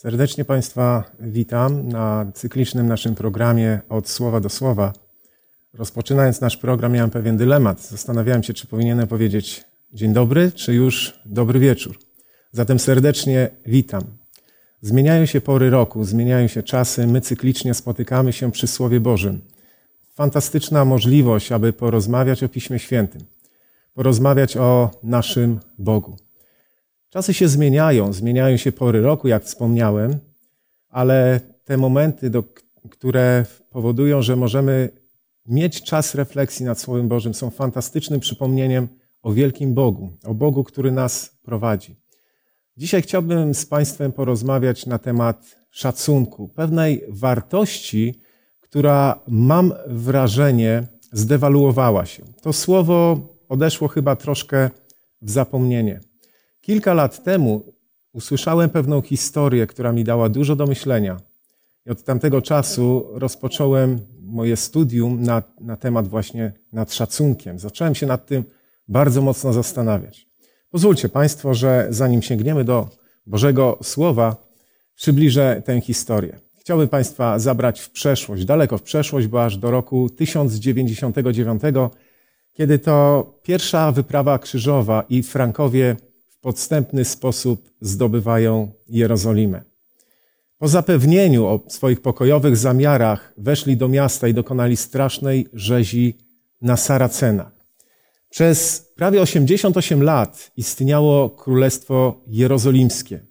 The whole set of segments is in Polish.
Serdecznie Państwa witam na cyklicznym naszym programie Od Słowa do Słowa. Rozpoczynając nasz program, miałem pewien dylemat. Zastanawiałem się, czy powinienem powiedzieć dzień dobry, czy już dobry wieczór. Zatem serdecznie witam. Zmieniają się pory roku, zmieniają się czasy, my cyklicznie spotykamy się przy Słowie Bożym. Fantastyczna możliwość, aby porozmawiać o Piśmie Świętym, porozmawiać o naszym Bogu. Czasy się zmieniają, zmieniają się pory roku, jak wspomniałem, ale te momenty, do, które powodują, że możemy mieć czas refleksji nad Słowem Bożym, są fantastycznym przypomnieniem o wielkim Bogu, o Bogu, który nas prowadzi. Dzisiaj chciałbym z Państwem porozmawiać na temat szacunku, pewnej wartości, która mam wrażenie zdewaluowała się. To słowo odeszło chyba troszkę w zapomnienie. Kilka lat temu usłyszałem pewną historię, która mi dała dużo do myślenia. I od tamtego czasu rozpocząłem moje studium na, na temat właśnie nad szacunkiem. Zacząłem się nad tym bardzo mocno zastanawiać. Pozwólcie Państwo, że zanim sięgniemy do Bożego Słowa, przybliżę tę historię. Chciałbym Państwa zabrać w przeszłość, daleko w przeszłość, bo aż do roku 1099, kiedy to pierwsza wyprawa krzyżowa i Frankowie podstępny sposób zdobywają Jerozolimę. Po zapewnieniu o swoich pokojowych zamiarach weszli do miasta i dokonali strasznej rzezi na Saracenach. Przez prawie 88 lat istniało Królestwo Jerozolimskie.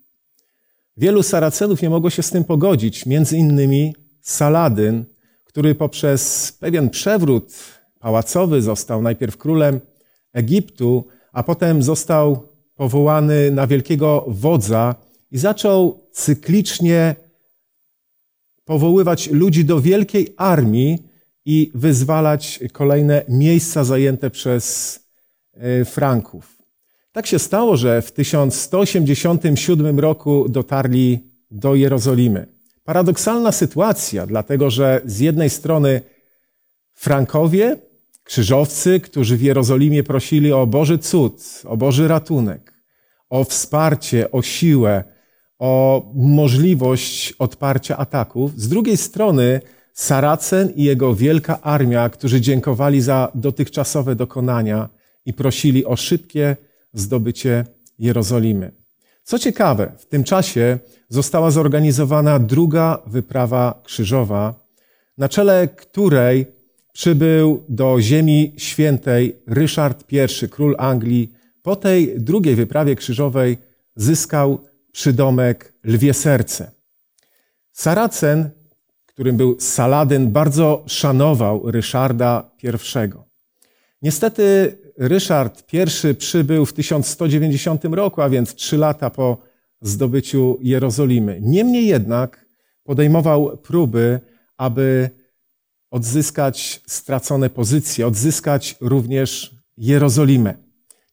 Wielu Saracenów nie mogło się z tym pogodzić, między innymi Saladyn, który poprzez pewien przewrót pałacowy został najpierw królem Egiptu, a potem został powołany na wielkiego wodza i zaczął cyklicznie powoływać ludzi do wielkiej armii i wyzwalać kolejne miejsca zajęte przez e, Franków. Tak się stało, że w 1187 roku dotarli do Jerozolimy. Paradoksalna sytuacja, dlatego że z jednej strony Frankowie Krzyżowcy, którzy w Jerozolimie prosili o Boży cud, o Boży ratunek, o wsparcie, o siłę, o możliwość odparcia ataków. Z drugiej strony Saracen i jego wielka armia, którzy dziękowali za dotychczasowe dokonania i prosili o szybkie zdobycie Jerozolimy. Co ciekawe, w tym czasie została zorganizowana druga wyprawa krzyżowa, na czele której przybył do Ziemi Świętej Ryszard I, król Anglii. Po tej drugiej wyprawie krzyżowej zyskał przydomek Lwie Serce. Saracen, którym był Saladyn, bardzo szanował Ryszarda I. Niestety Ryszard I przybył w 1190 roku, a więc trzy lata po zdobyciu Jerozolimy. Niemniej jednak podejmował próby, aby odzyskać stracone pozycje, odzyskać również Jerozolimę.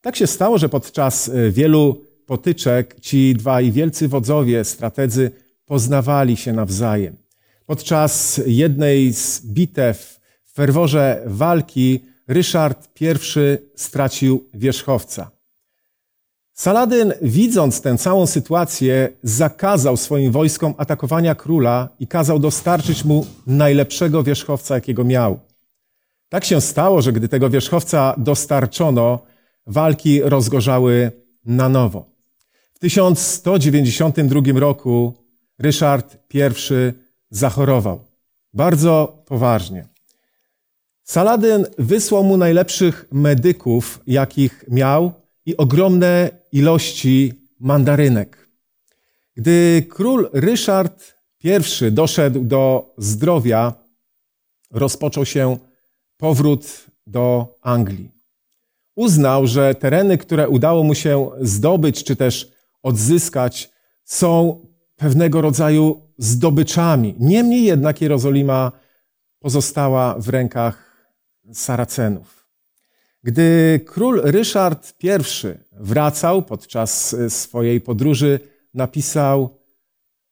Tak się stało, że podczas e, wielu potyczek ci dwaj wielcy wodzowie, strategzy poznawali się nawzajem. Podczas jednej z bitew w ferworze walki Ryszard I stracił wierzchowca. Saladyn, widząc tę całą sytuację, zakazał swoim wojskom atakowania króla i kazał dostarczyć mu najlepszego wierzchowca, jakiego miał. Tak się stało, że gdy tego wierzchowca dostarczono, walki rozgorzały na nowo. W 1192 roku Ryszard I zachorował. Bardzo poważnie. Saladyn wysłał mu najlepszych medyków, jakich miał, i ogromne ilości mandarynek. Gdy król Ryszard I doszedł do zdrowia, rozpoczął się powrót do Anglii. Uznał, że tereny, które udało mu się zdobyć czy też odzyskać, są pewnego rodzaju zdobyczami. Niemniej jednak Jerozolima pozostała w rękach Saracenów. Gdy król Ryszard I wracał podczas e, swojej podróży, napisał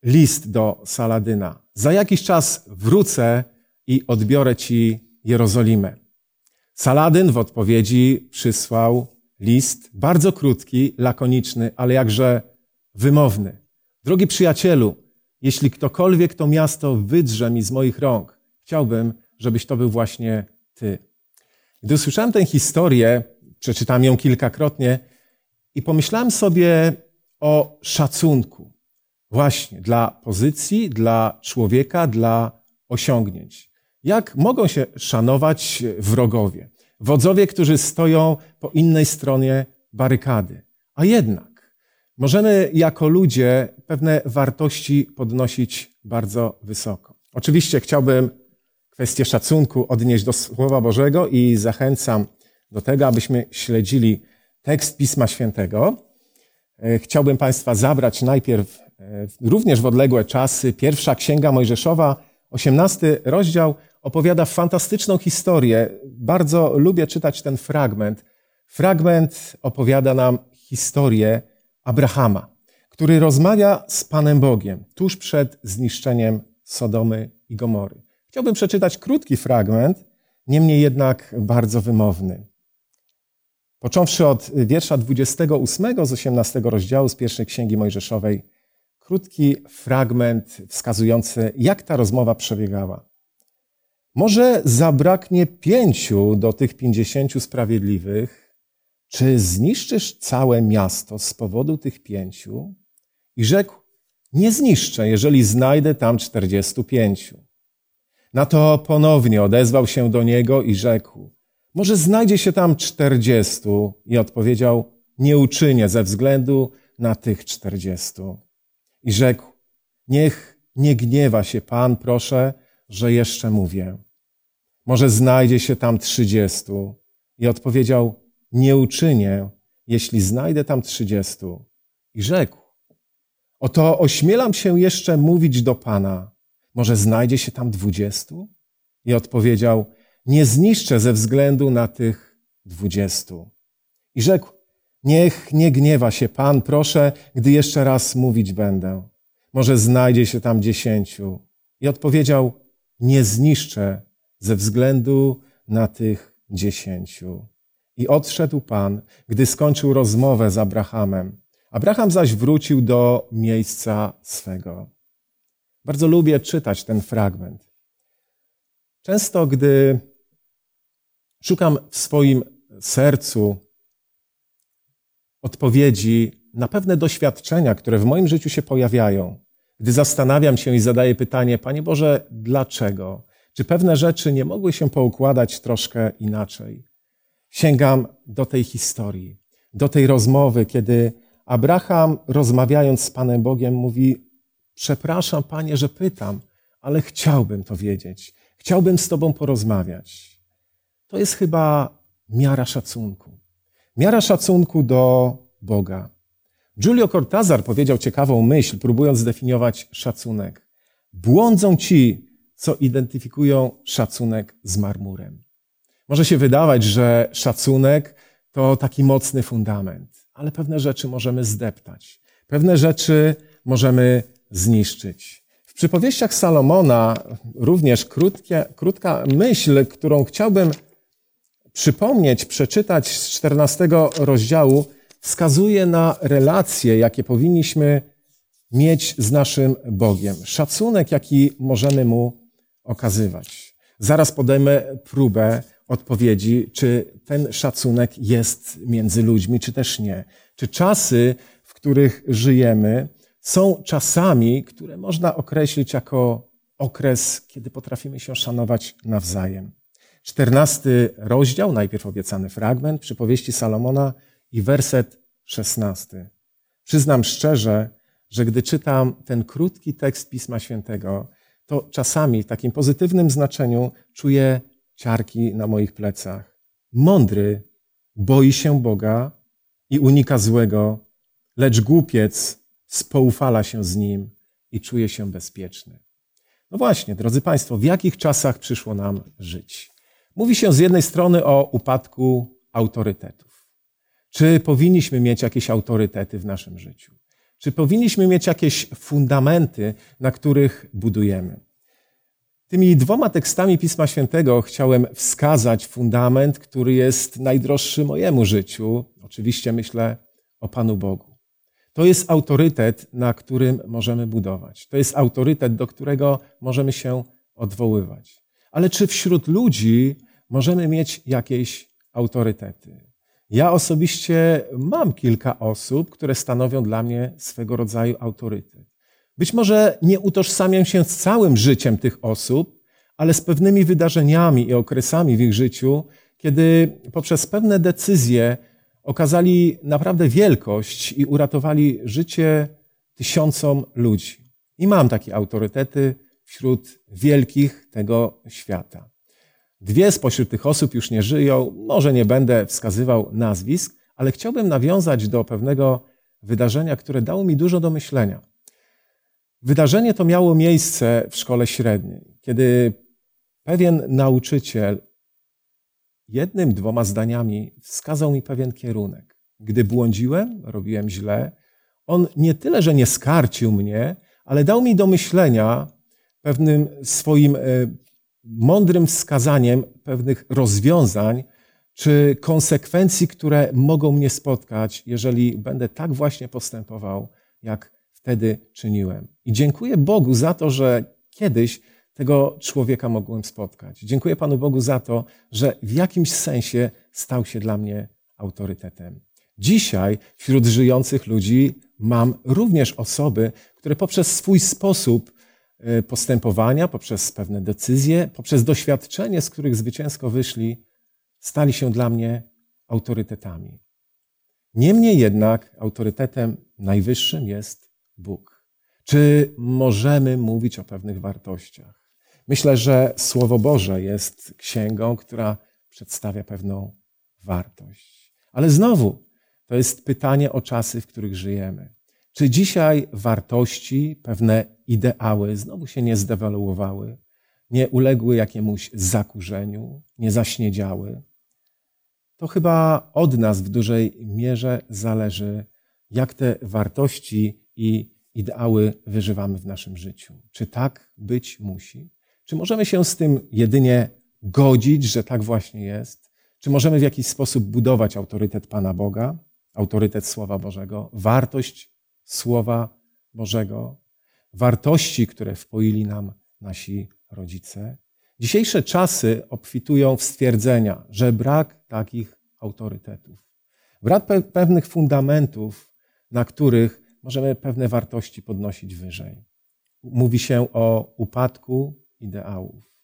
list do Saladyna. Za jakiś czas wrócę i odbiorę ci Jerozolimę. Saladyn w odpowiedzi przysłał list, bardzo krótki, lakoniczny, ale jakże wymowny. Drogi przyjacielu, jeśli ktokolwiek to miasto wydrze mi z moich rąk, chciałbym, żebyś to był właśnie Ty. Gdy usłyszałem tę historię, przeczytałem ją kilkakrotnie i pomyślałem sobie o szacunku właśnie dla pozycji, dla człowieka, dla osiągnięć. Jak mogą się szanować wrogowie? Wodzowie, którzy stoją po innej stronie barykady. A jednak możemy jako ludzie pewne wartości podnosić bardzo wysoko. Oczywiście chciałbym kwestię szacunku odnieść do Słowa Bożego i zachęcam do tego, abyśmy śledzili tekst Pisma Świętego. E, chciałbym Państwa zabrać najpierw e, również w odległe czasy. Pierwsza Księga Mojżeszowa, 18 rozdział, opowiada fantastyczną historię. Bardzo lubię czytać ten fragment. Fragment opowiada nam historię Abrahama, który rozmawia z Panem Bogiem tuż przed zniszczeniem Sodomy i Gomory. Chciałbym przeczytać krótki fragment, niemniej jednak bardzo wymowny. Począwszy od wiersza 28 z 18 rozdziału z pierwszej księgi Mojżeszowej, krótki fragment wskazujący, jak ta rozmowa przebiegała. Może zabraknie pięciu do tych pięćdziesięciu sprawiedliwych. Czy zniszczysz całe miasto z powodu tych pięciu? I rzekł, nie zniszczę, jeżeli znajdę tam czterdziestu pięciu. Na to ponownie odezwał się do niego i rzekł, może znajdzie się tam czterdziestu. I odpowiedział, nie uczynię ze względu na tych czterdziestu. I rzekł, niech nie gniewa się Pan, proszę, że jeszcze mówię. Może znajdzie się tam trzydziestu. I odpowiedział, nie uczynię, jeśli znajdę tam trzydziestu. I rzekł, oto ośmielam się jeszcze mówić do Pana. Może znajdzie się tam dwudziestu? I odpowiedział, nie zniszczę ze względu na tych dwudziestu. I rzekł, niech nie gniewa się Pan, proszę, gdy jeszcze raz mówić będę. Może znajdzie się tam dziesięciu. I odpowiedział, nie zniszczę ze względu na tych dziesięciu. I odszedł Pan, gdy skończył rozmowę z Abrahamem. Abraham zaś wrócił do miejsca swego. Bardzo lubię czytać ten fragment. Często, gdy szukam w swoim sercu odpowiedzi na pewne doświadczenia, które w moim życiu się pojawiają, gdy zastanawiam się i zadaję pytanie, Panie Boże, dlaczego? Czy pewne rzeczy nie mogły się poukładać troszkę inaczej? Sięgam do tej historii, do tej rozmowy, kiedy Abraham, rozmawiając z Panem Bogiem, mówi: Przepraszam, Panie, że pytam, ale chciałbym to wiedzieć. Chciałbym z Tobą porozmawiać. To jest chyba miara szacunku. Miara szacunku do Boga. Giulio Cortazar powiedział ciekawą myśl, próbując zdefiniować szacunek. Błądzą ci, co identyfikują szacunek z marmurem. Może się wydawać, że szacunek to taki mocny fundament, ale pewne rzeczy możemy zdeptać, pewne rzeczy możemy zniszczyć. W przypowieściach Salomona również krótkie, krótka myśl, którą chciałbym przypomnieć, przeczytać z 14 rozdziału, wskazuje na relacje, jakie powinniśmy mieć z naszym Bogiem. Szacunek, jaki możemy Mu okazywać. Zaraz podejmę próbę odpowiedzi, czy ten szacunek jest między ludźmi, czy też nie. Czy czasy, w których żyjemy, są czasami, które można określić jako okres, kiedy potrafimy się szanować nawzajem. Czternasty rozdział, najpierw obiecany fragment przypowieści Salomona i werset szesnasty. Przyznam szczerze, że gdy czytam ten krótki tekst Pisma Świętego, to czasami w takim pozytywnym znaczeniu czuję ciarki na moich plecach. Mądry boi się Boga i unika złego, lecz głupiec spoufala się z nim i czuje się bezpieczny. No właśnie, drodzy Państwo, w jakich czasach przyszło nam żyć? Mówi się z jednej strony o upadku autorytetów. Czy powinniśmy mieć jakieś autorytety w naszym życiu? Czy powinniśmy mieć jakieś fundamenty, na których budujemy? Tymi dwoma tekstami Pisma Świętego chciałem wskazać fundament, który jest najdroższy mojemu życiu. Oczywiście myślę o Panu Bogu. To jest autorytet, na którym możemy budować. To jest autorytet, do którego możemy się odwoływać. Ale czy wśród ludzi możemy mieć jakieś autorytety? Ja osobiście mam kilka osób, które stanowią dla mnie swego rodzaju autorytet. Być może nie utożsamiam się z całym życiem tych osób, ale z pewnymi wydarzeniami i okresami w ich życiu, kiedy poprzez pewne decyzje okazali naprawdę wielkość i uratowali życie tysiącom ludzi. I mam takie autorytety wśród wielkich tego świata. Dwie spośród tych osób już nie żyją, może nie będę wskazywał nazwisk, ale chciałbym nawiązać do pewnego wydarzenia, które dało mi dużo do myślenia. Wydarzenie to miało miejsce w szkole średniej, kiedy pewien nauczyciel jednym, dwoma zdaniami wskazał mi pewien kierunek. Gdy błądziłem, robiłem źle, on nie tyle, że nie skarcił mnie, ale dał mi do myślenia pewnym swoim e, mądrym wskazaniem pewnych rozwiązań czy konsekwencji, które mogą mnie spotkać, jeżeli będę tak właśnie postępował, jak wtedy czyniłem. I dziękuję Bogu za to, że kiedyś tego człowieka mogłem spotkać. Dziękuję Panu Bogu za to, że w jakimś sensie stał się dla mnie autorytetem. Dzisiaj wśród żyjących ludzi mam również osoby, które poprzez swój sposób e, postępowania, poprzez pewne decyzje, poprzez doświadczenie, z których zwycięsko wyszli, stali się dla mnie autorytetami. Niemniej jednak autorytetem najwyższym jest Bóg. Czy możemy mówić o pewnych wartościach? Myślę, że Słowo Boże jest księgą, która przedstawia pewną wartość. Ale znowu, to jest pytanie o czasy, w których żyjemy. Czy dzisiaj wartości, pewne ideały znowu się nie zdewaluowały, nie uległy jakiemuś zakurzeniu, nie zaśniedziały? To chyba od nas w dużej mierze zależy, jak te wartości i ideały wyżywamy w naszym życiu. Czy tak być musi? Czy możemy się z tym jedynie godzić, że tak właśnie jest? Czy możemy w jakiś sposób budować autorytet Pana Boga, autorytet Słowa Bożego, wartość Słowa Bożego, wartości, które wpoili nam nasi rodzice? Dzisiejsze czasy obfitują w stwierdzenia, że brak takich autorytetów, brak pe pewnych fundamentów, na których możemy pewne wartości podnosić wyżej. Mówi się o upadku ideałów.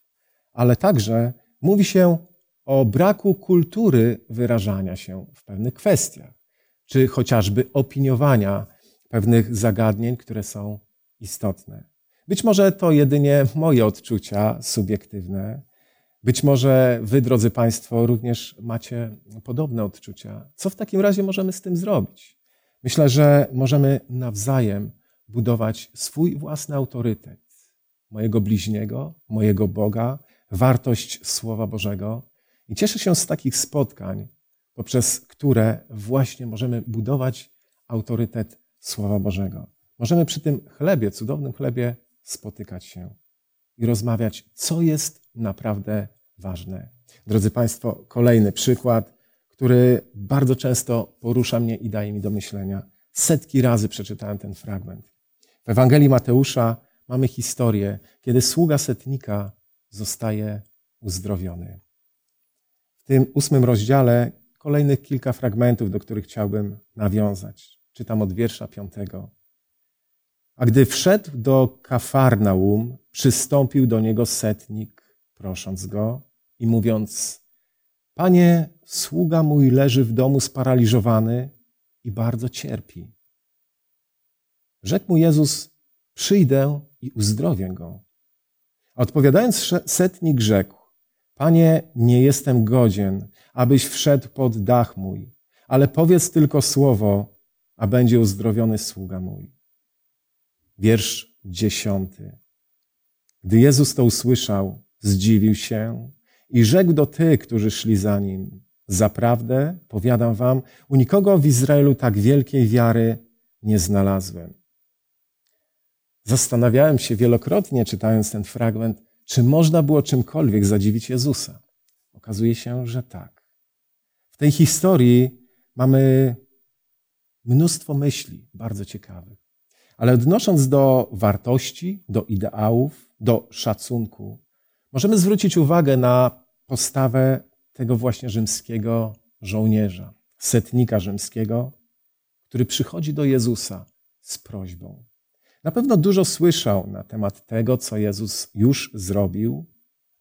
Ale także mówi się o braku kultury wyrażania się w pewnych kwestiach, czy chociażby opiniowania pewnych zagadnień, które są istotne. Być może to jedynie moje odczucia subiektywne. Być może wy, drodzy Państwo, również macie podobne odczucia. Co w takim razie możemy z tym zrobić? Myślę, że możemy nawzajem budować swój własny autorytet mojego bliźniego, mojego Boga, wartość Słowa Bożego. I cieszę się z takich spotkań, poprzez które właśnie możemy budować autorytet Słowa Bożego. Możemy przy tym chlebie, cudownym chlebie, spotykać się i rozmawiać, co jest naprawdę ważne. Drodzy Państwo, kolejny przykład, który bardzo często porusza mnie i daje mi do myślenia. Setki razy przeczytałem ten fragment. W Ewangelii Mateusza mamy historię, kiedy sługa setnika zostaje uzdrowiony. W tym ósmym rozdziale kolejnych kilka fragmentów, do których chciałbym nawiązać. Czytam od wiersza piątego. A gdy wszedł do Kafarnaum, przystąpił do niego setnik, prosząc go i mówiąc: Panie, sługa mój leży w domu sparaliżowany i bardzo cierpi. Rzekł mu Jezus: Przyjdę i uzdrowię go. odpowiadając setnik rzekł, Panie, nie jestem godzien, abyś wszedł pod dach mój, ale powiedz tylko słowo, a będzie uzdrowiony sługa mój. Wiersz dziesiąty. Gdy Jezus to usłyszał, zdziwił się i rzekł do tych, którzy szli za nim, Zaprawdę, powiadam wam, u nikogo w Izraelu tak wielkiej wiary nie znalazłem. Zastanawiałem się wielokrotnie, czytając ten fragment, czy można było czymkolwiek zadziwić Jezusa. Okazuje się, że tak. W tej historii mamy mnóstwo myśli bardzo ciekawych. Ale odnosząc do wartości, do ideałów, do szacunku, możemy zwrócić uwagę na postawę tego właśnie rzymskiego żołnierza, setnika rzymskiego, który przychodzi do Jezusa z prośbą. Na pewno dużo słyszał na temat tego, co Jezus już zrobił,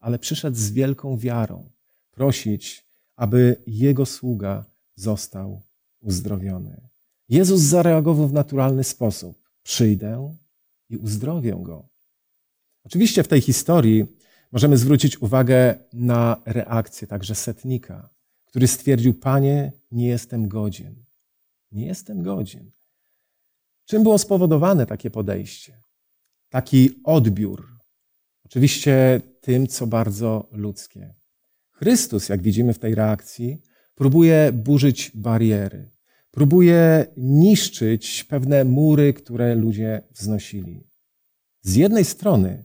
ale przyszedł z wielką wiarą prosić, aby jego sługa został uzdrowiony. Jezus zareagował w naturalny sposób. Przyjdę i uzdrowię go. Oczywiście w tej historii możemy zwrócić uwagę na reakcję także setnika, który stwierdził: Panie, nie jestem godzien. Nie jestem godzien. Czym było spowodowane takie podejście? Taki odbiór. Oczywiście tym, co bardzo ludzkie. Chrystus, jak widzimy w tej reakcji, próbuje burzyć bariery, próbuje niszczyć pewne mury, które ludzie wznosili. Z jednej strony,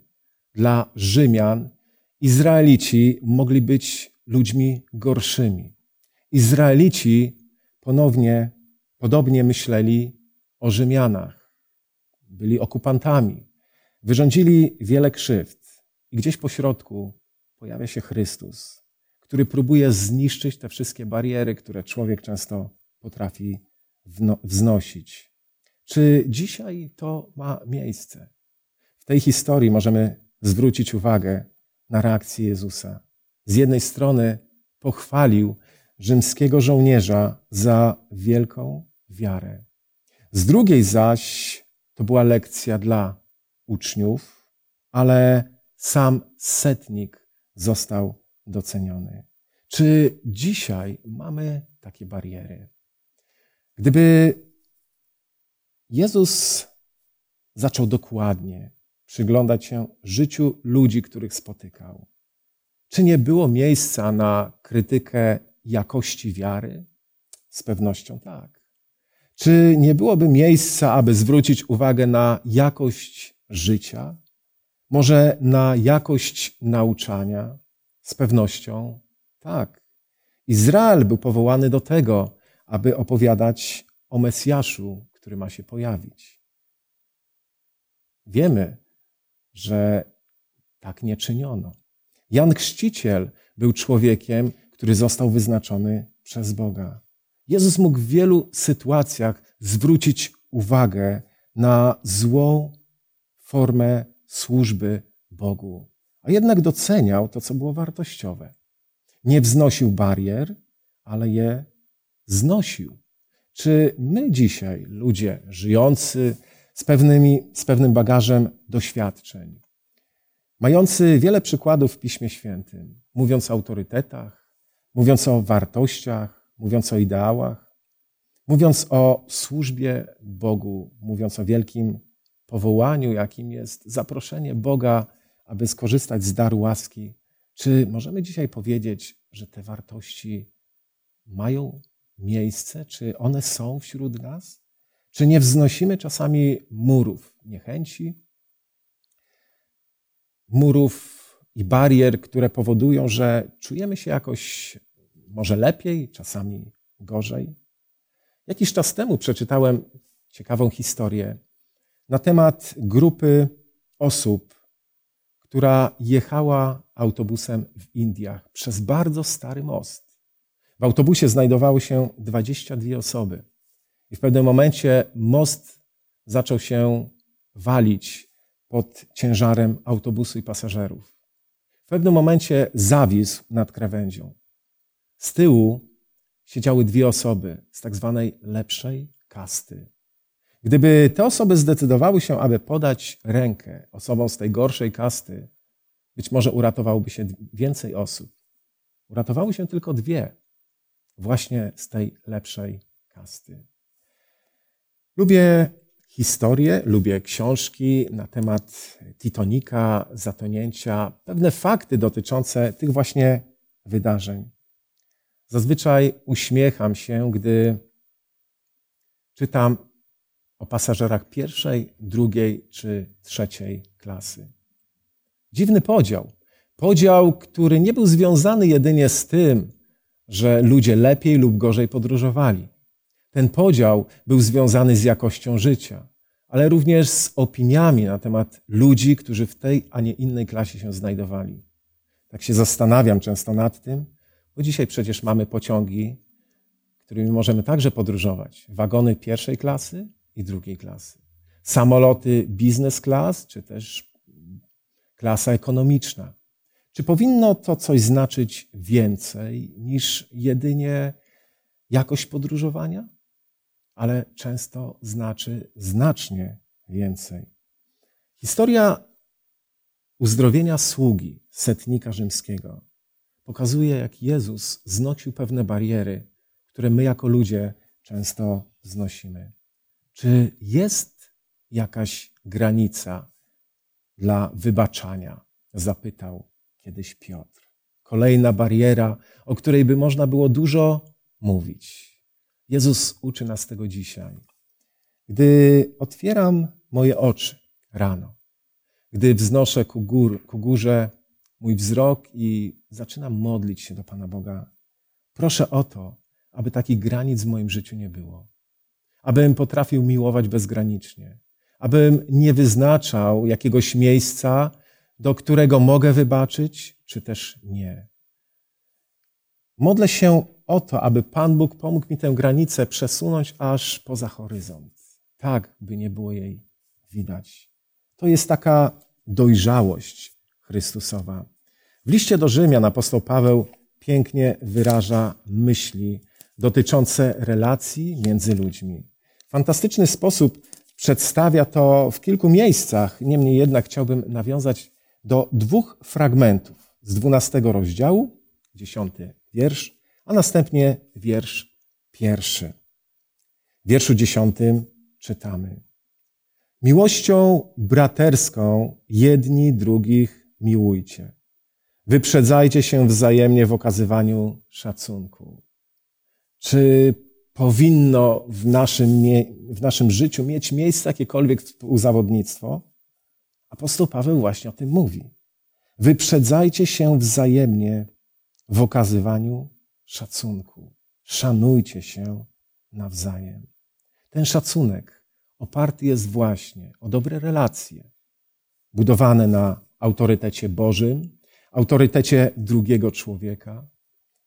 dla Rzymian, Izraelici mogli być ludźmi gorszymi. Izraelici ponownie, podobnie myśleli o Rzymianach. Byli okupantami. Wyrządzili wiele krzywd. I gdzieś po środku pojawia się Chrystus, który próbuje zniszczyć te wszystkie bariery, które człowiek często potrafi wznosić. Czy dzisiaj to ma miejsce? W tej historii możemy zwrócić uwagę na reakcję Jezusa. Z jednej strony pochwalił rzymskiego żołnierza za wielką wiarę. Z drugiej zaś to była lekcja dla uczniów, ale sam setnik został doceniony. Czy dzisiaj mamy takie bariery? Gdyby Jezus zaczął dokładnie przyglądać się życiu ludzi, których spotykał, czy nie było miejsca na krytykę jakości wiary? Z pewnością tak. Czy nie byłoby miejsca, aby zwrócić uwagę na jakość życia? Może na jakość nauczania? Z pewnością tak. Izrael był powołany do tego, aby opowiadać o Mesjaszu, który ma się pojawić. Wiemy, że tak nie czyniono. Jan Chrzciciel był człowiekiem, który został wyznaczony przez Boga. Jezus mógł w wielu sytuacjach zwrócić uwagę na złą formę służby Bogu, a jednak doceniał to, co było wartościowe. Nie wznosił barier, ale je znosił. Czy my dzisiaj, ludzie żyjący z, pewnymi, z pewnym bagażem doświadczeń, mający wiele przykładów w Piśmie Świętym, mówiąc o autorytetach, mówiąc o wartościach, mówiąc o ideałach, mówiąc o służbie Bogu, mówiąc o wielkim powołaniu, jakim jest zaproszenie Boga, aby skorzystać z daru łaski, czy możemy dzisiaj powiedzieć, że te wartości mają miejsce? Czy one są wśród nas? Czy nie wznosimy czasami murów niechęci, murów i barier, które powodują, że czujemy się jakoś może lepiej, czasami gorzej? Jakiś czas temu przeczytałem ciekawą historię na temat grupy osób, która jechała autobusem w Indiach przez bardzo stary most. W autobusie znajdowały się 22 osoby. I w pewnym momencie most zaczął się walić pod ciężarem autobusu i pasażerów. W pewnym momencie zawisł nad krawędzią. Z tyłu siedziały dwie osoby z tak zwanej lepszej kasty. Gdyby te osoby zdecydowały się, aby podać rękę osobom z tej gorszej kasty, być może uratowałoby się więcej osób. Uratowały się tylko dwie, właśnie z tej lepszej kasty. Lubię historię, lubię książki na temat Titonika, zatonięcia, pewne fakty dotyczące tych właśnie wydarzeń. Zazwyczaj uśmiecham się, gdy czytam o pasażerach pierwszej, drugiej czy trzeciej klasy. Dziwny podział. Podział, który nie był związany jedynie z tym, że ludzie lepiej lub gorzej podróżowali. Ten podział był związany z jakością życia, ale również z opiniami na temat ludzi, którzy w tej, a nie innej klasie się znajdowali. Tak się zastanawiam często nad tym, bo dzisiaj przecież mamy pociągi, którymi możemy także podróżować. Wagony pierwszej klasy i drugiej klasy. Samoloty business class, czy też klasa ekonomiczna. Czy powinno to coś znaczyć więcej niż jedynie jakość podróżowania? Ale często znaczy znacznie więcej. Historia uzdrowienia sługi setnika rzymskiego pokazuje, jak Jezus znosił pewne bariery, które my jako ludzie często znosimy. Czy jest jakaś granica dla wybaczania? Zapytał kiedyś Piotr. Kolejna bariera, o której by można było dużo mówić. Jezus uczy nas tego dzisiaj. Gdy otwieram moje oczy rano, gdy wznoszę ku, gór, ku górze mój wzrok i zaczynam modlić się do Pana Boga, proszę o to, aby takich granic w moim życiu nie było. Abym potrafił miłować bezgranicznie. Abym nie wyznaczał jakiegoś miejsca, do którego mogę wybaczyć, czy też nie. Modlę się o to, aby Pan Bóg pomógł mi tę granicę przesunąć aż poza horyzont, tak by nie było jej widać. To jest taka dojrzałość Chrystusowa. W liście do Rzymian apostoł Paweł pięknie wyraża myśli dotyczące relacji między ludźmi. W fantastyczny sposób przedstawia to w kilku miejscach. Niemniej jednak chciałbym nawiązać do dwóch fragmentów z dwunastego rozdziału, dziesiąty wiersz, a następnie wiersz pierwszy. W wierszu dziesiątym czytamy. Miłością braterską jedni drugich miłujcie. Wyprzedzajcie się wzajemnie w okazywaniu szacunku. Czy powinno w naszym, w naszym życiu mieć miejsce jakiekolwiek współzawodnictwo? Apostoł Paweł właśnie o tym mówi. Wyprzedzajcie się wzajemnie w okazywaniu szacunku. Szanujcie się nawzajem. Ten szacunek oparty jest właśnie o dobre relacje, budowane na autorytecie Bożym, autorytecie drugiego człowieka,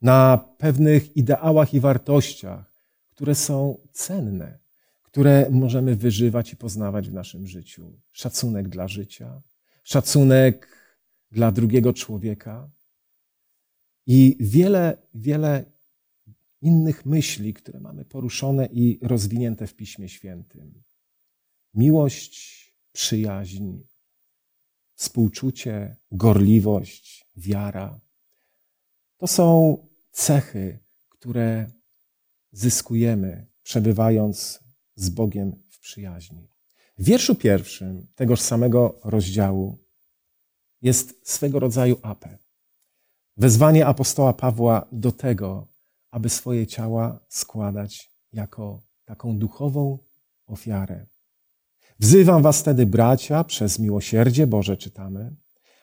na pewnych ideałach i wartościach, które są cenne, które możemy wyżywać i poznawać w naszym życiu. Szacunek dla życia, szacunek dla drugiego człowieka i wiele, wiele innych myśli, które mamy poruszone i rozwinięte w Piśmie Świętym. Miłość, przyjaźń, współczucie, gorliwość, wiara. To są cechy, które zyskujemy, przebywając z Bogiem w przyjaźni. W wierszu pierwszym tegoż samego rozdziału jest swego rodzaju apel. Wezwanie apostoła Pawła do tego, aby swoje ciała składać jako taką duchową ofiarę. Wzywam was tedy, bracia, przez miłosierdzie Boże czytamy,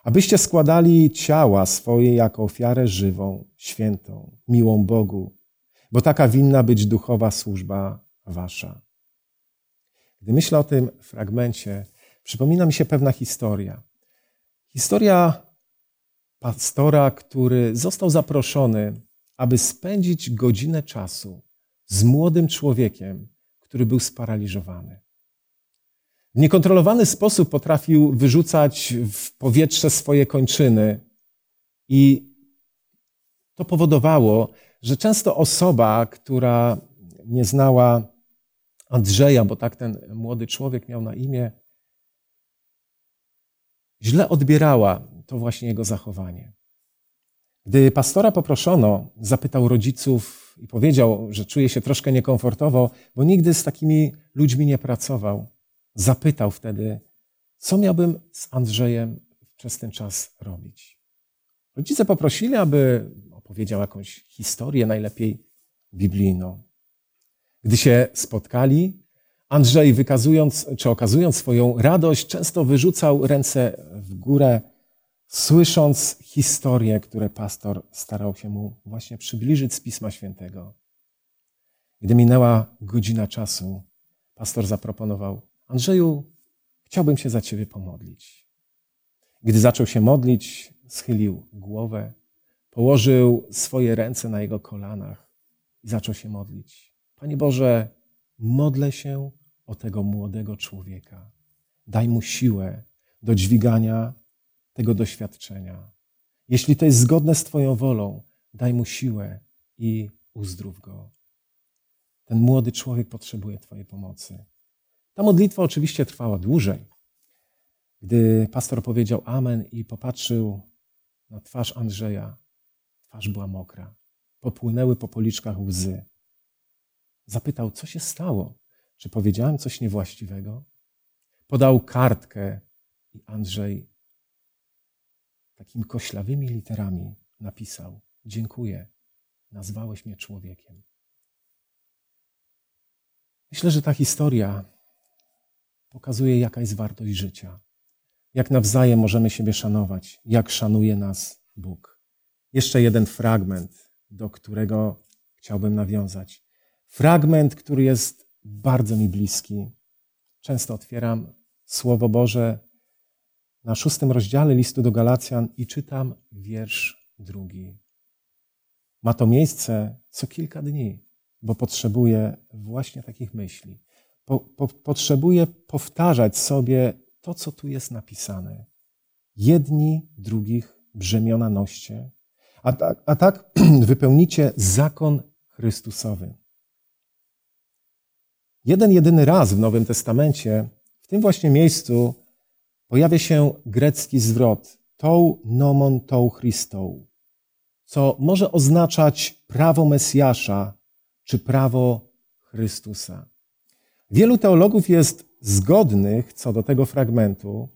abyście składali ciała swoje jako ofiarę żywą, świętą, miłą Bogu, bo taka winna być duchowa służba wasza. Gdy myślę o tym fragmencie, przypomina mi się pewna historia. Historia pastora, który został zaproszony, aby spędzić godzinę czasu z młodym człowiekiem, który był sparaliżowany. W niekontrolowany sposób potrafił wyrzucać w powietrze swoje kończyny i to powodowało, że często osoba, która nie znała Andrzeja, bo tak ten młody człowiek miał na imię, źle odbierała to właśnie jego zachowanie. Gdy pastora poproszono, zapytał rodziców i powiedział, że czuje się troszkę niekomfortowo, bo nigdy z takimi ludźmi nie pracował. Zapytał wtedy, co miałbym z Andrzejem przez ten czas robić. Rodzice poprosili, aby opowiedział jakąś historię, najlepiej biblijną. Gdy się spotkali, Andrzej, wykazując czy okazując swoją radość, często wyrzucał ręce w górę, słysząc historie, które pastor starał się mu właśnie przybliżyć z Pisma Świętego. Gdy minęła godzina czasu, pastor zaproponował: Andrzeju, chciałbym się za ciebie pomodlić. Gdy zaczął się modlić, schylił głowę, położył swoje ręce na jego kolanach i zaczął się modlić. Panie Boże, modlę się o tego młodego człowieka. Daj mu siłę do dźwigania tego doświadczenia. Jeśli to jest zgodne z Twoją wolą, daj mu siłę i uzdrów go. Ten młody człowiek potrzebuje Twojej pomocy. Ta modlitwa oczywiście trwała dłużej. Gdy pastor powiedział Amen i popatrzył na twarz Andrzeja, twarz była mokra. Popłynęły po policzkach łzy. Zapytał, co się stało? Czy powiedziałem coś niewłaściwego? Podał kartkę i Andrzej takimi koślawymi literami napisał: Dziękuję, nazwałeś mnie człowiekiem. Myślę, że ta historia pokazuje, jaka jest wartość życia, jak nawzajem możemy siebie szanować, jak szanuje nas Bóg. Jeszcze jeden fragment, do którego chciałbym nawiązać. Fragment, który jest bardzo mi bliski. Często otwieram Słowo Boże na szóstym rozdziale listu do Galacjan i czytam wiersz drugi. Ma to miejsce co kilka dni, bo potrzebuję właśnie takich myśli. Po, po, potrzebuję powtarzać sobie to, co tu jest napisane. Jedni drugich brzemiona noście, a tak, a tak wypełnicie zakon Chrystusowy. Jeden jedyny raz w Nowym Testamencie, w tym właśnie miejscu, pojawia się grecki zwrot tou nomon tou Christou, co może oznaczać prawo Mesjasza czy prawo Chrystusa. Wielu teologów jest zgodnych co do tego fragmentu,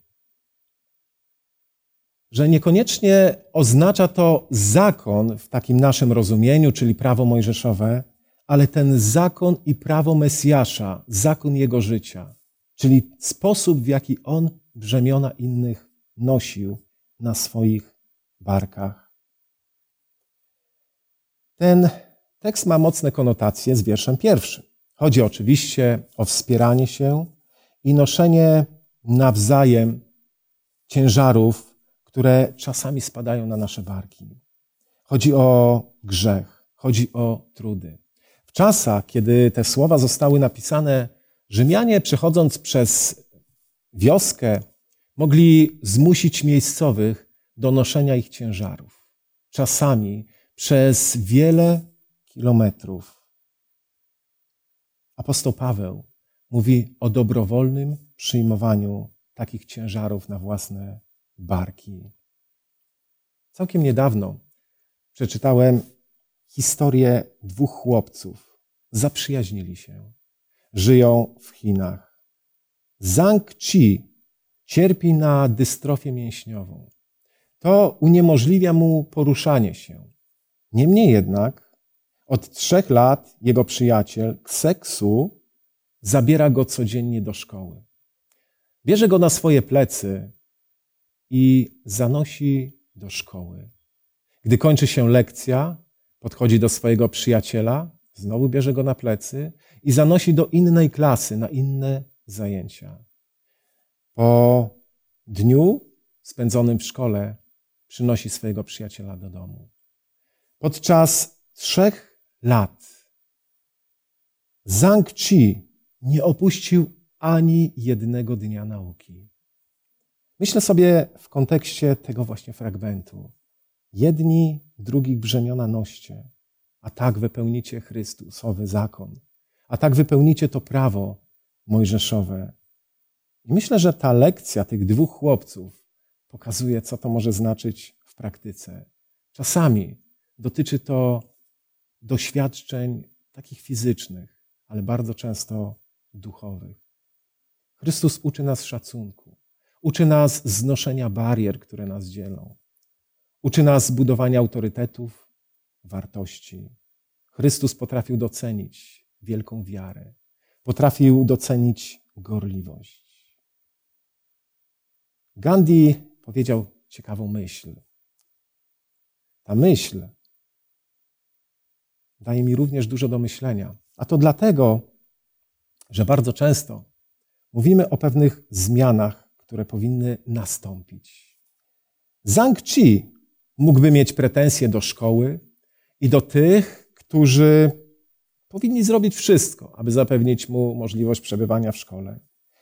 że niekoniecznie oznacza to zakon w takim naszym rozumieniu, czyli prawo mojżeszowe, ale ten zakon i prawo Mesjasza, zakon jego życia, czyli sposób, w jaki on brzemiona innych nosił na swoich barkach. Ten tekst ma mocne konotacje z wierszem pierwszym. Chodzi oczywiście o wspieranie się i noszenie nawzajem ciężarów, które czasami spadają na nasze barki. Chodzi o grzech, chodzi o trudy. W czasach, kiedy te słowa zostały napisane, Rzymianie przechodząc przez wioskę, mogli zmusić miejscowych do noszenia ich ciężarów. Czasami przez wiele kilometrów. Apostoł Paweł mówi o dobrowolnym przyjmowaniu takich ciężarów na własne barki. Całkiem niedawno przeczytałem historię dwóch chłopców. Zaprzyjaźnili się. Żyją w Chinach. Zhang Chi cierpi na dystrofię mięśniową. To uniemożliwia mu poruszanie się. Niemniej jednak od trzech lat jego przyjaciel Kseksu zabiera go codziennie do szkoły. Bierze go na swoje plecy i zanosi do szkoły. Gdy kończy się lekcja, podchodzi do swojego przyjaciela, znowu bierze go na plecy i zanosi do innej klasy, na inne zajęcia. Po dniu spędzonym w szkole przynosi swojego przyjaciela do domu. Podczas trzech lat Zhang Chi nie opuścił ani jednego dnia nauki. Myślę sobie w kontekście tego właśnie fragmentu. Jedni drugich brzemiona noście, a tak wypełnicie Chrystusowy zakon, a tak wypełnicie to prawo mojżeszowe. I myślę, że ta lekcja tych dwóch chłopców pokazuje, co to może znaczyć w praktyce. Czasami dotyczy to doświadczeń takich fizycznych, ale bardzo często duchowych. Chrystus uczy nas szacunku, uczy nas znoszenia barier, które nas dzielą, uczy nas budowania autorytetów, wartości. Chrystus potrafił docenić wielką wiarę, potrafił docenić gorliwość. Gandhi powiedział ciekawą myśl. Ta myśl daje mi również dużo do myślenia. A to dlatego, że bardzo często mówimy o pewnych zmianach, które powinny nastąpić. Zhang Chi mógłby mieć pretensje do szkoły i do tych, którzy powinni zrobić wszystko, aby zapewnić mu możliwość przebywania w szkole.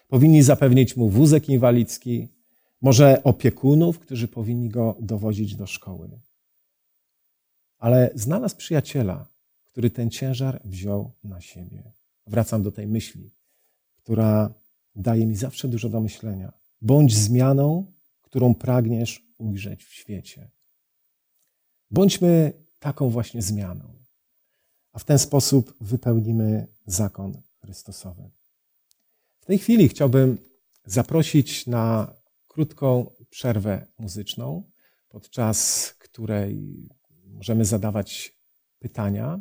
Powinni zapewnić mu wózek inwalidzki, może opiekunów, którzy powinni go dowozić do szkoły. Ale znalazł przyjaciela, który ten ciężar wziął na siebie. Wracam do tej myśli, która daje mi zawsze dużo do myślenia. Bądź zmianą, którą pragniesz ujrzeć w świecie. Bądźmy taką właśnie zmianą, a w ten sposób wypełnimy zakon Chrystusowy. W tej chwili chciałbym zaprosić na krótką przerwę muzyczną, podczas której możemy zadawać pytania,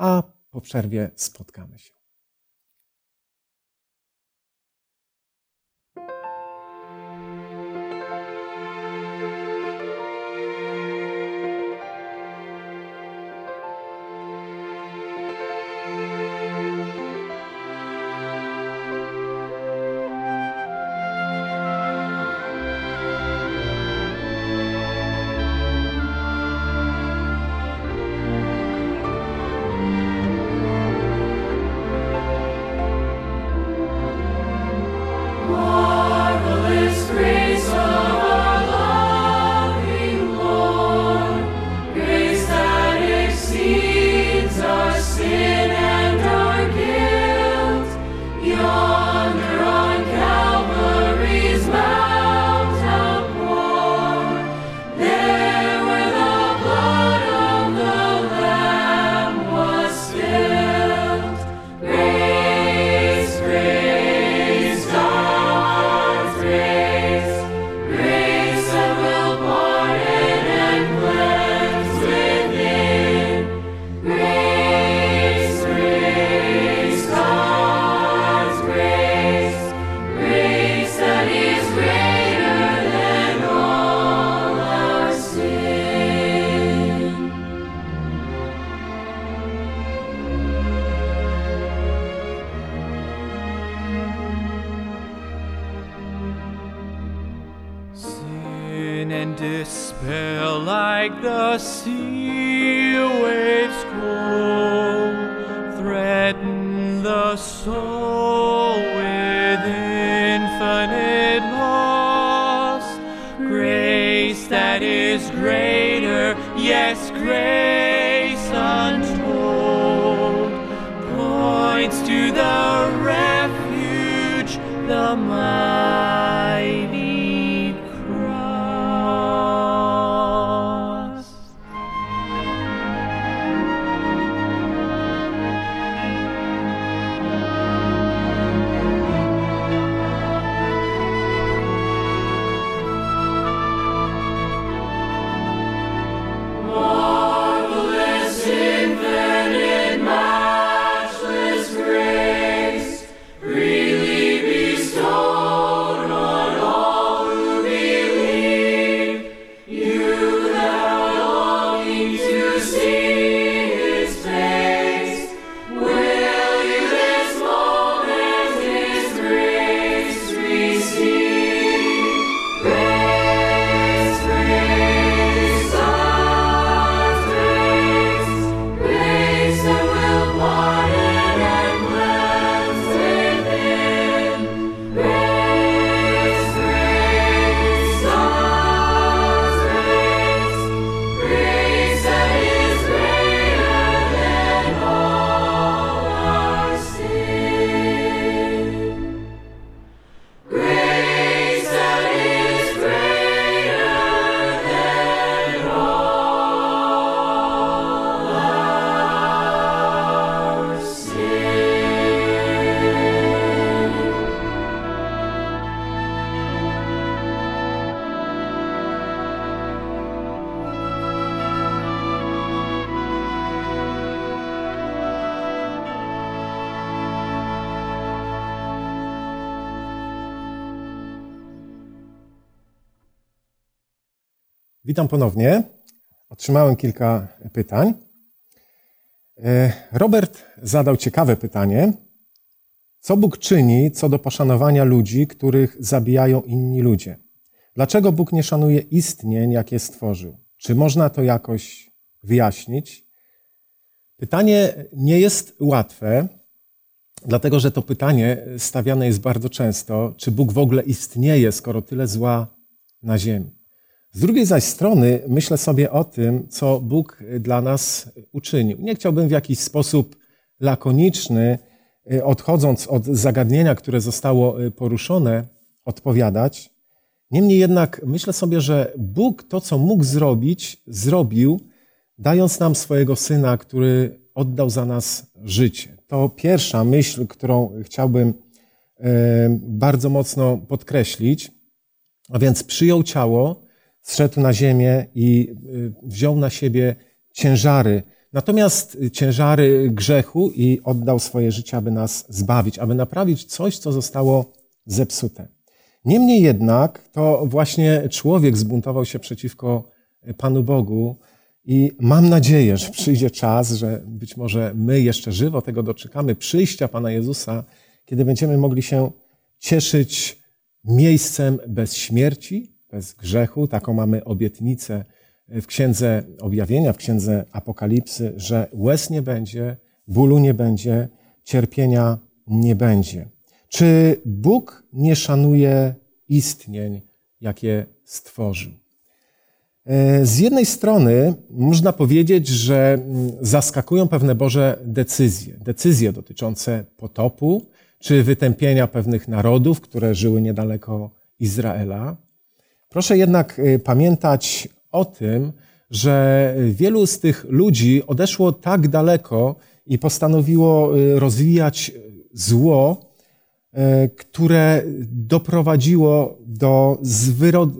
a po przerwie spotkamy się. Witam ponownie. Otrzymałem kilka pytań. E, Robert zadał ciekawe pytanie. Co Bóg czyni co do poszanowania ludzi, których zabijają inni ludzie? Dlaczego Bóg nie szanuje istnień, jakie stworzył? Czy można to jakoś wyjaśnić? Pytanie nie jest łatwe, dlatego że to pytanie stawiane jest bardzo często, czy Bóg w ogóle istnieje, skoro tyle zła na ziemi. Z drugiej zaś strony myślę sobie o tym, co Bóg dla nas uczynił. Nie chciałbym w jakiś sposób lakoniczny, y, odchodząc od zagadnienia, które zostało y, poruszone, odpowiadać. Niemniej jednak myślę sobie, że Bóg to, co mógł zrobić, zrobił, dając nam swojego syna, który oddał za nas życie. To pierwsza myśl, którą chciałbym y, bardzo mocno podkreślić. A więc przyjął ciało, zszedł na ziemię i y, wziął na siebie ciężary, natomiast ciężary grzechu i oddał swoje życie, aby nas zbawić, aby naprawić coś, co zostało zepsute. Niemniej jednak to właśnie człowiek zbuntował się przeciwko Panu Bogu i mam nadzieję, że przyjdzie czas, że być może my jeszcze żywo tego doczekamy, przyjścia Pana Jezusa, kiedy będziemy mogli się cieszyć miejscem bez śmierci, bez grzechu. Taką mamy obietnicę w Księdze Objawienia, w Księdze Apokalipsy, że łez nie będzie, bólu nie będzie, cierpienia nie będzie. Czy Bóg nie szanuje istnień, jakie stworzył? E, z jednej strony można powiedzieć, że mm, zaskakują pewne Boże decyzje. Decyzje dotyczące potopu, czy wytępienia pewnych narodów, które żyły niedaleko Izraela. Proszę jednak y, pamiętać o tym, że wielu z tych ludzi odeszło tak daleko i postanowiło y, rozwijać zło, y, które doprowadziło do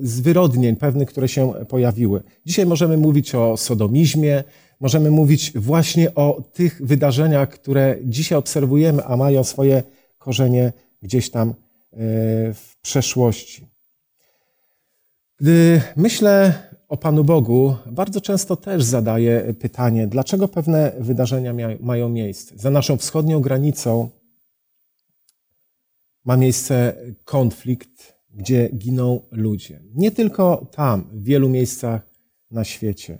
zwyrodnień pewnych, które się pojawiły. Dzisiaj możemy mówić o sodomizmie, możemy mówić właśnie o tych wydarzeniach, które dzisiaj obserwujemy, a mają swoje korzenie gdzieś tam w przeszłości. Gdy myślę o Panu Bogu, bardzo często też zadaję pytanie, dlaczego pewne wydarzenia mają miejsce. Za naszą wschodnią granicą ma miejsce konflikt, gdzie giną ludzie. Nie tylko tam, w wielu miejscach na świecie.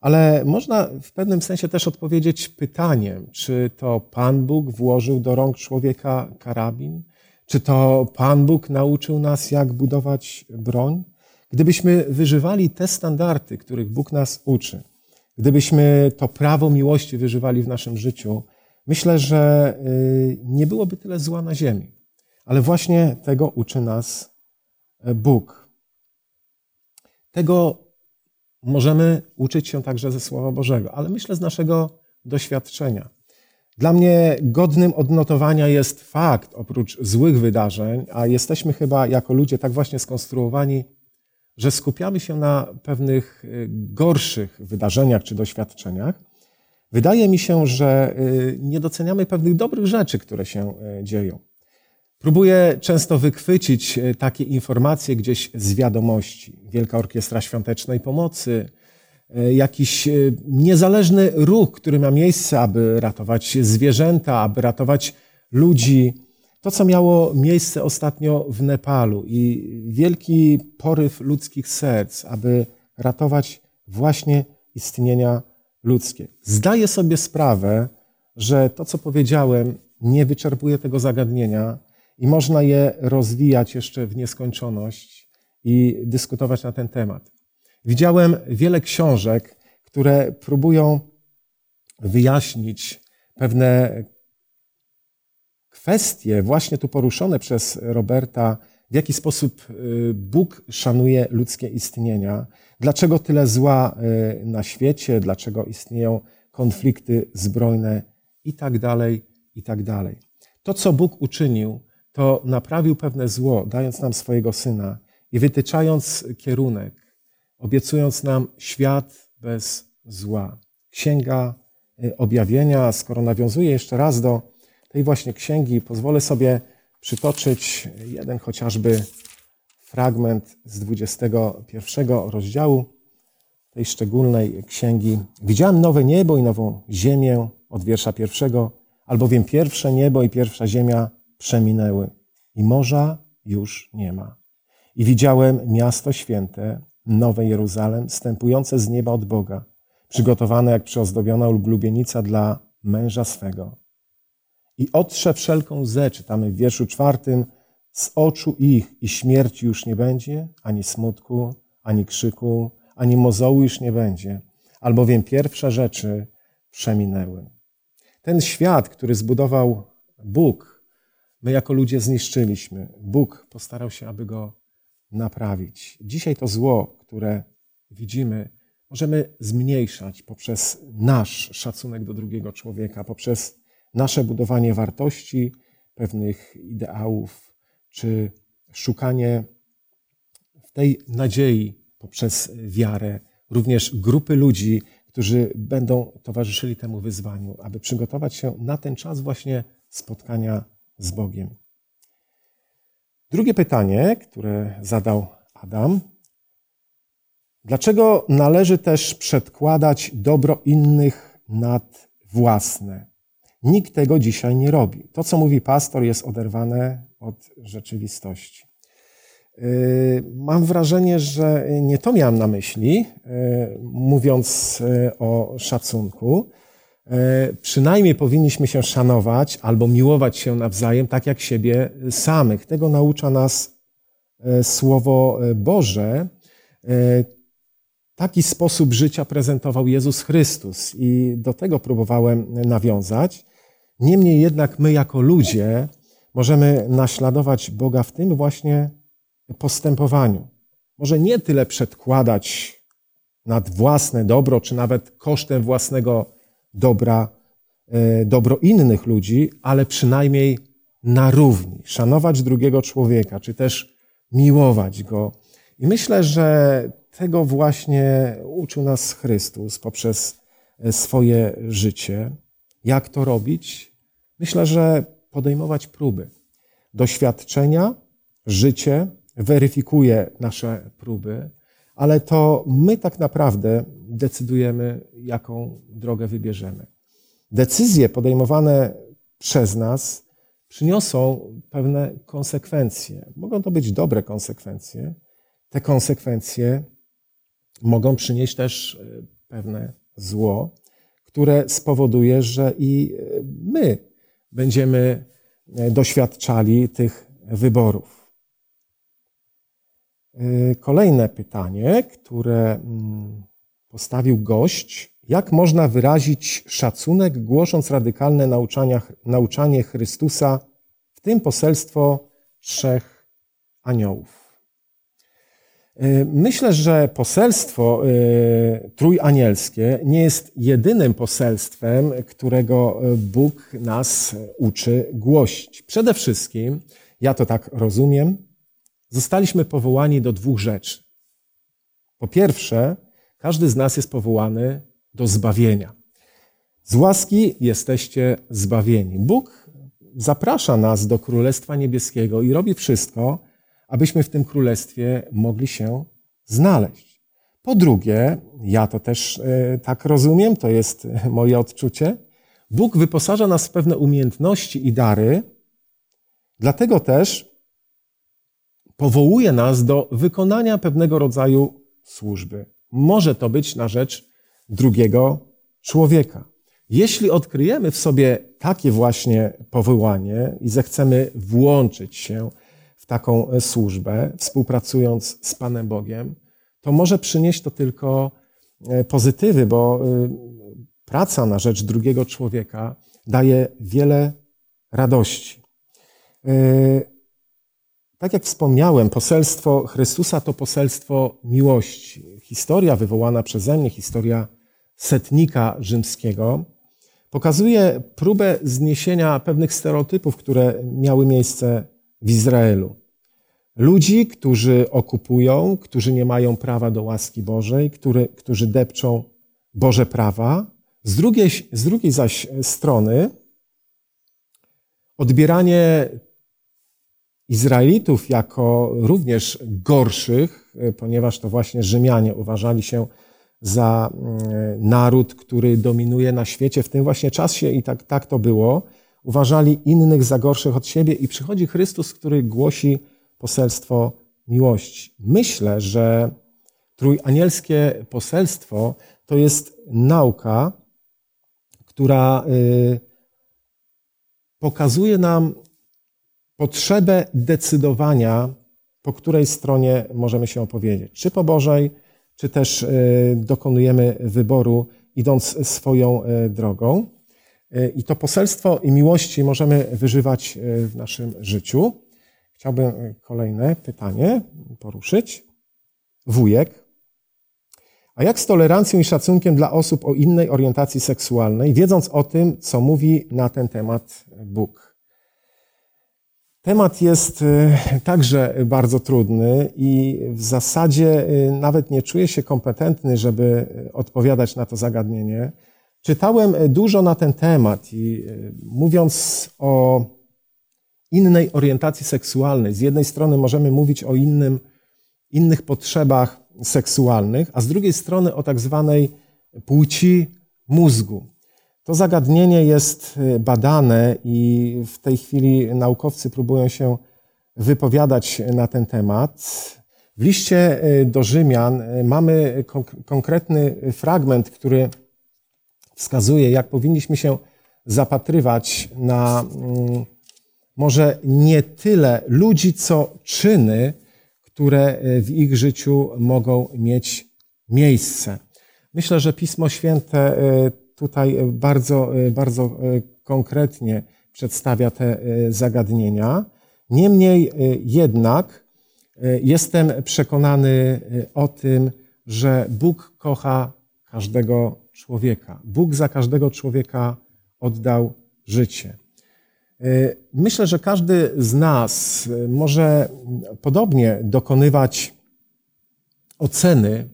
Ale można w pewnym sensie też odpowiedzieć pytaniem, czy to Pan Bóg włożył do rąk człowieka karabin? Czy to Pan Bóg nauczył nas, jak budować broń? Gdybyśmy wyżywali te standardy, których Bóg nas uczy, gdybyśmy to prawo miłości wyżywali w naszym życiu, myślę, że y, nie byłoby tyle zła na ziemi. Ale właśnie tego uczy nas e, Bóg. Tego możemy uczyć się także ze Słowa Bożego, ale myślę z naszego doświadczenia. Dla mnie godnym odnotowania jest fakt, oprócz złych wydarzeń, a jesteśmy chyba jako ludzie tak właśnie skonstruowani, że skupiamy się na pewnych y, gorszych wydarzeniach czy doświadczeniach, wydaje mi się, że y, nie doceniamy pewnych dobrych rzeczy, które się y, dzieją. Próbuję często wychwycić takie informacje gdzieś z wiadomości. Wielka Orkiestra Świątecznej Pomocy, jakiś niezależny ruch, który ma miejsce, aby ratować zwierzęta, aby ratować ludzi, to, co miało miejsce ostatnio w Nepalu i wielki poryw ludzkich serc, aby ratować właśnie istnienia ludzkie. Zdaję sobie sprawę, że to, co powiedziałem, nie wyczerpuje tego zagadnienia i można je rozwijać jeszcze w nieskończoność i dyskutować na ten temat. Widziałem wiele książek, które próbują wyjaśnić pewne kwestie właśnie tu poruszone przez Roberta, w jaki sposób y, Bóg szanuje ludzkie istnienia, dlaczego tyle zła y, na świecie, dlaczego istnieją konflikty zbrojne i tak dalej, i tak dalej. To, co Bóg uczynił, to naprawił pewne zło, dając nam swojego Syna i wytyczając kierunek, obiecując nam świat bez zła. Księga y, Objawienia, skoro nawiązuje jeszcze raz do tej właśnie księgi pozwolę sobie przytoczyć jeden chociażby fragment z 21 rozdziału tej szczególnej księgi. Widziałem nowe niebo i nową ziemię od wiersza pierwszego, albowiem pierwsze niebo i pierwsza ziemia przeminęły i morza już nie ma. I widziałem miasto święte, nowe Jeruzalem, stępujące z nieba od Boga, przygotowane jak przyozdobiona ulubienica dla męża swego. I otrze wszelką łzę, czytamy w wierszu czwartym, z oczu ich i śmierci już nie będzie, ani smutku, ani krzyku, ani mozołu już nie będzie, albowiem pierwsze rzeczy przeminęły. Ten świat, który zbudował Bóg, my jako ludzie zniszczyliśmy. Bóg postarał się, aby go naprawić. Dzisiaj to zło, które widzimy, możemy zmniejszać poprzez nasz szacunek do drugiego człowieka, poprzez nasze budowanie wartości, pewnych ideałów, czy szukanie w tej nadziei poprzez wiarę również grupy ludzi, którzy będą towarzyszyli temu wyzwaniu, aby przygotować się na ten czas właśnie spotkania z Bogiem. Drugie pytanie, które zadał Adam. Dlaczego należy też przedkładać dobro innych nad własne? Nikt tego dzisiaj nie robi. To, co mówi pastor, jest oderwane od rzeczywistości. Yy, mam wrażenie, że nie to miałem na myśli, yy, mówiąc yy, o szacunku. Przynajmniej powinniśmy się szanować albo miłować się nawzajem, tak jak siebie samych. Tego naucza nas Słowo Boże. Taki sposób życia prezentował Jezus Chrystus i do tego próbowałem nawiązać. Niemniej jednak my, jako ludzie, możemy naśladować Boga w tym właśnie postępowaniu. Może nie tyle przedkładać nad własne dobro, czy nawet kosztem własnego dobra, e, dobro innych ludzi, ale przynajmniej na równi. Szanować drugiego człowieka, czy też miłować go. I myślę, że tego właśnie uczył nas Chrystus poprzez e, swoje życie. Jak to robić? Myślę, że podejmować próby. Doświadczenia, życie weryfikuje nasze próby, ale to my tak naprawdę decydujemy, jaką drogę wybierzemy. Decyzje podejmowane przez nas przyniosą pewne konsekwencje. Mogą to być dobre konsekwencje. Te konsekwencje mogą przynieść też e, pewne zło, które spowoduje, że i e, my będziemy e, doświadczali tych wyborów. Kolejne pytanie, które mm, postawił gość. Jak można wyrazić szacunek, głosząc radykalne nauczanie Chrystusa, w tym poselstwo trzech aniołów? Y, myślę, że poselstwo y, trójanielskie nie jest jedynym poselstwem, którego Bóg nas uczy głosić. Przede wszystkim, ja to tak rozumiem, zostaliśmy powołani do dwóch rzeczy. Po pierwsze, każdy z nas jest powołany do zbawienia. Z łaski jesteście zbawieni. Bóg zaprasza nas do Królestwa Niebieskiego i robi wszystko, abyśmy w tym Królestwie mogli się znaleźć. Po drugie, ja to też e, tak rozumiem, to jest moje odczucie, Bóg wyposaża nas w pewne umiejętności i dary, dlatego też powołuje nas do wykonania pewnego rodzaju służby. Może to być na rzecz drugiego człowieka. Jeśli odkryjemy w sobie takie właśnie powołanie i zechcemy włączyć się taką służbę, współpracując z Panem Bogiem, to może przynieść to tylko e, pozytywy, bo e, praca na rzecz drugiego człowieka daje wiele radości. E, tak jak wspomniałem, poselstwo Chrystusa to poselstwo miłości. Historia wywołana przeze mnie, historia setnika rzymskiego, pokazuje próbę zniesienia pewnych stereotypów, które miały miejsce w Izraelu. Ludzi, którzy okupują, którzy nie mają prawa do łaski Bożej, który, którzy depczą Boże prawa. Z drugiej, z drugiej zaś strony odbieranie Izraelitów jako również gorszych, ponieważ to właśnie Rzymianie uważali się za mm, naród, który dominuje na świecie. W tym właśnie czasie i tak, tak to było. Uważali innych za gorszych od siebie i przychodzi Chrystus, który głosi poselstwo miłości. Myślę, że trójanielskie poselstwo to jest nauka, która y, pokazuje nam potrzebę decydowania, po której stronie możemy się opowiedzieć. Czy po Bożej, czy też y, dokonujemy wyboru, idąc swoją y, drogą. I to poselstwo i miłości możemy wyżywać w naszym życiu. Chciałbym kolejne pytanie poruszyć. Wujek a jak z tolerancją i szacunkiem dla osób o innej orientacji seksualnej, wiedząc o tym, co mówi na ten temat Bóg? Temat jest także bardzo trudny i w zasadzie nawet nie czuję się kompetentny, żeby odpowiadać na to zagadnienie. Czytałem dużo na ten temat i y, mówiąc o innej orientacji seksualnej, z jednej strony możemy mówić o innym, innych potrzebach seksualnych, a z drugiej strony o tak zwanej płci mózgu. To zagadnienie jest y, badane i w tej chwili naukowcy próbują się wypowiadać na ten temat. W liście do Rzymian mamy konkretny fragment, który wskazuje, jak powinniśmy się zapatrywać na mm, może nie tyle ludzi, co czyny, które e, w ich życiu mogą mieć miejsce. Myślę, że Pismo Święte e, tutaj bardzo, e, bardzo konkretnie przedstawia te zagadnienia. Niemniej jednak jestem przekonany o tym, że Bóg kocha każdego człowieka. Bóg za każdego człowieka oddał życie. Y, myślę, że każdy z nas y, może podobnie dokonywać oceny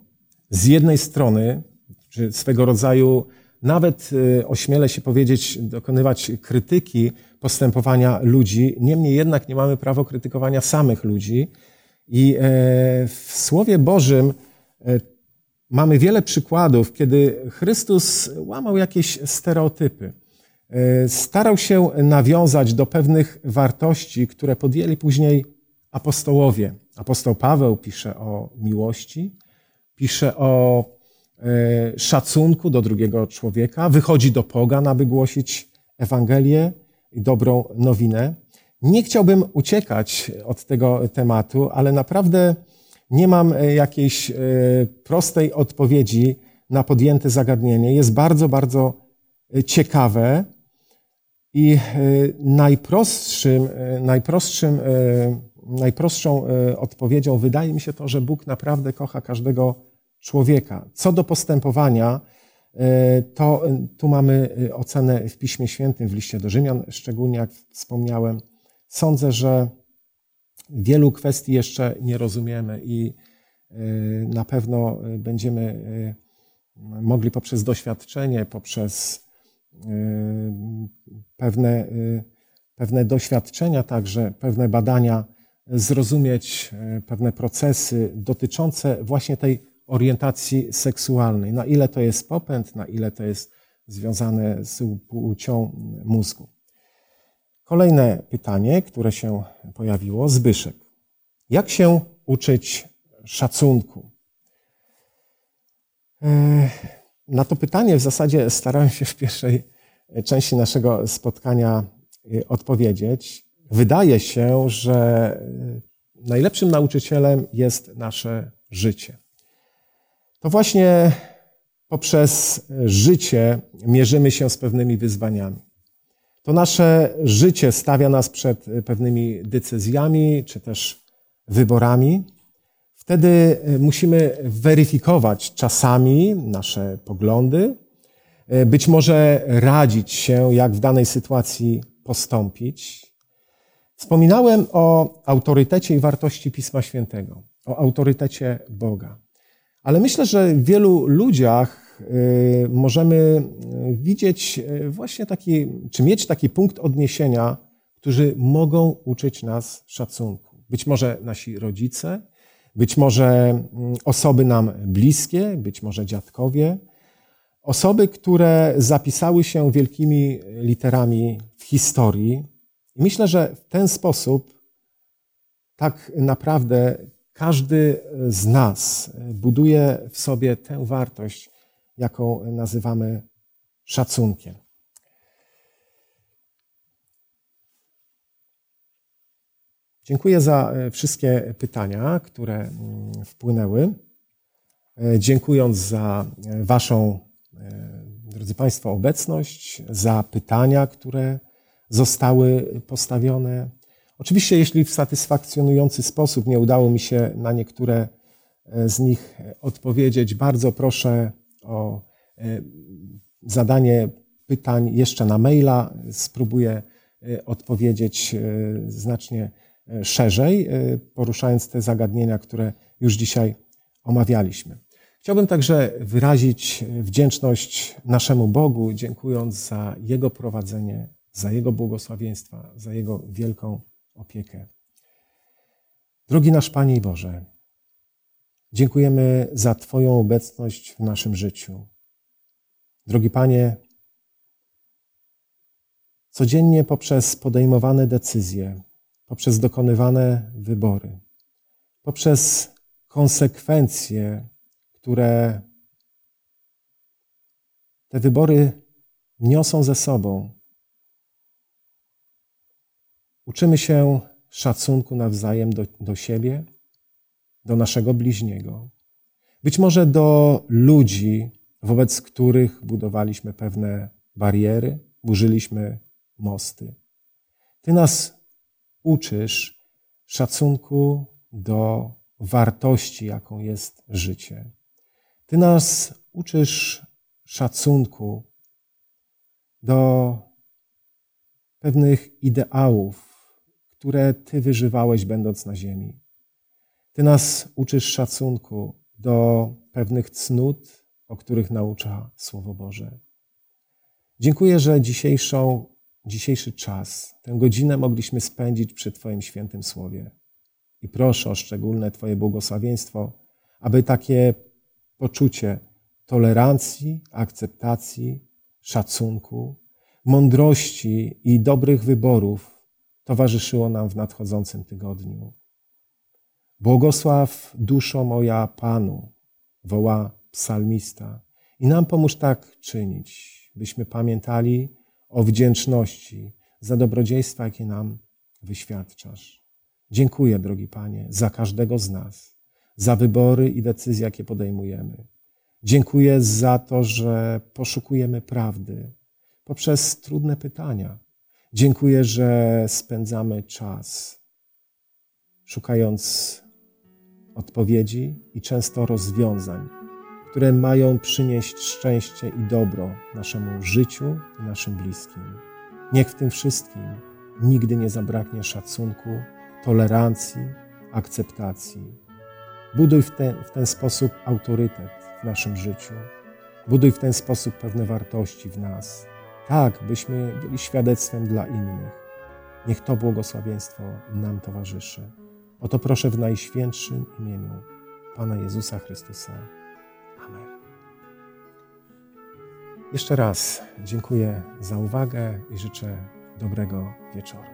z jednej strony, czy swego rodzaju, nawet y, ośmielę się powiedzieć, dokonywać krytyki postępowania ludzi. Niemniej jednak nie mamy prawa krytykowania samych ludzi. I e, w Słowie Bożym e, mamy wiele przykładów, kiedy Chrystus łamał jakieś stereotypy. E, starał się nawiązać do pewnych wartości, które podjęli później apostołowie. Apostoł Paweł pisze o miłości, pisze o e, szacunku do drugiego człowieka, wychodzi do pogan, aby głosić Ewangelię i dobrą nowinę. Nie chciałbym uciekać od tego tematu, ale naprawdę nie mam e, jakiejś prostej odpowiedzi na podjęte zagadnienie. Jest bardzo, bardzo ciekawe. I e, najprostszym, e, najprostszym, e, najprostszą odpowiedzią wydaje mi się to, że Bóg naprawdę kocha każdego człowieka. Co do postępowania, to tu mamy ocenę w Piśmie Świętym, w liście do Rzymian, szczególnie jak wspomniałem. Sądzę, że wielu kwestii jeszcze nie rozumiemy i na pewno będziemy mogli poprzez doświadczenie, poprzez Y, pewne, y, pewne doświadczenia, także pewne badania, zrozumieć y, pewne procesy dotyczące właśnie tej orientacji seksualnej. Na ile to jest popęd, na ile to jest związane z płcią mózgu. Kolejne pytanie, które się pojawiło. Zbyszek. Jak się uczyć szacunku? Na to pytanie w zasadzie starałem się w pierwszej części naszego spotkania y, odpowiedzieć. Wydaje się, że y, najlepszym nauczycielem jest nasze życie. To właśnie poprzez życie mierzymy się z pewnymi wyzwaniami. To nasze życie stawia nas przed pewnymi decyzjami czy też wyborami. Wtedy e, musimy weryfikować czasami nasze poglądy, e, być może radzić się, jak w danej sytuacji postąpić. Wspominałem o autorytecie i wartości Pisma Świętego, o autorytecie Boga. Ale myślę, że w wielu ludziach możemy widzieć właśnie taki, czy mieć taki punkt odniesienia, którzy mogą uczyć nas szacunku. Być może nasi rodzice, być może mm, osoby nam bliskie, być może dziadkowie, osoby, które zapisały się wielkimi literami w historii. I myślę, że w ten sposób tak naprawdę każdy z nas buduje w sobie tę wartość, jaką nazywamy szacunkiem. Dziękuję za e, wszystkie pytania, które mm, wpłynęły. E, dziękując za e, Waszą, drodzy Państwo, obecność, za pytania, które zostały postawione. Oczywiście, jeśli w satysfakcjonujący sposób nie udało mi się na niektóre z nich odpowiedzieć, bardzo proszę o zadanie pytań jeszcze na maila. Spróbuję odpowiedzieć znacznie E, szerzej, e, poruszając te zagadnienia, które już dzisiaj omawialiśmy. Chciałbym także wyrazić wdzięczność naszemu Bogu, dziękując za Jego prowadzenie, za Jego błogosławieństwa, za Jego wielką opiekę. Drogi nasz Panie i Boże, dziękujemy za Twoją obecność w naszym życiu. Drogi Panie, codziennie poprzez podejmowane decyzje, poprzez dokonywane wybory, poprzez konsekwencje, które te wybory niosą ze sobą. Uczymy się szacunku nawzajem do, do siebie, do naszego bliźniego, być może do ludzi, wobec których budowaliśmy pewne bariery, burzyliśmy mosty. Ty nas uczysz szacunku do wartości, jaką jest życie. Ty nas uczysz szacunku do pewnych ideałów, które Ty wyżywałeś, będąc na ziemi. Ty nas uczysz szacunku do pewnych cnót, o których naucza Słowo Boże. Dziękuję, że dzisiejszą dzisiejszy czas, tę godzinę mogliśmy spędzić przy Twoim świętym słowie. I proszę o szczególne Twoje błogosławieństwo, aby takie poczucie tolerancji, akceptacji, szacunku, mądrości i dobrych wyborów towarzyszyło nam w nadchodzącym tygodniu. Błogosław duszo moja Panu, woła psalmista, i nam pomóż tak czynić, byśmy pamiętali, o wdzięczności za dobrodziejstwa, jakie nam wyświadczasz. Dziękuję, drogi Panie, za każdego z nas, za wybory i decyzje, jakie podejmujemy. Dziękuję za to, że poszukujemy prawdy poprzez trudne pytania. Dziękuję, że spędzamy czas szukając odpowiedzi i często rozwiązań które mają przynieść szczęście i dobro naszemu życiu i naszym bliskim. Niech w tym wszystkim nigdy nie zabraknie szacunku, tolerancji, akceptacji. Buduj w w ten sposób autorytet w naszym życiu. Buduj w ten sposób pewne wartości w nas, tak byśmy byli świadectwem dla innych. Niech to błogosławieństwo nam towarzyszy. O to proszę w najświętszym imieniu Pana Jezusa Chrystusa. Amen. Jeszcze raz dziękuję za uwagę i życzę dobrego wieczoru.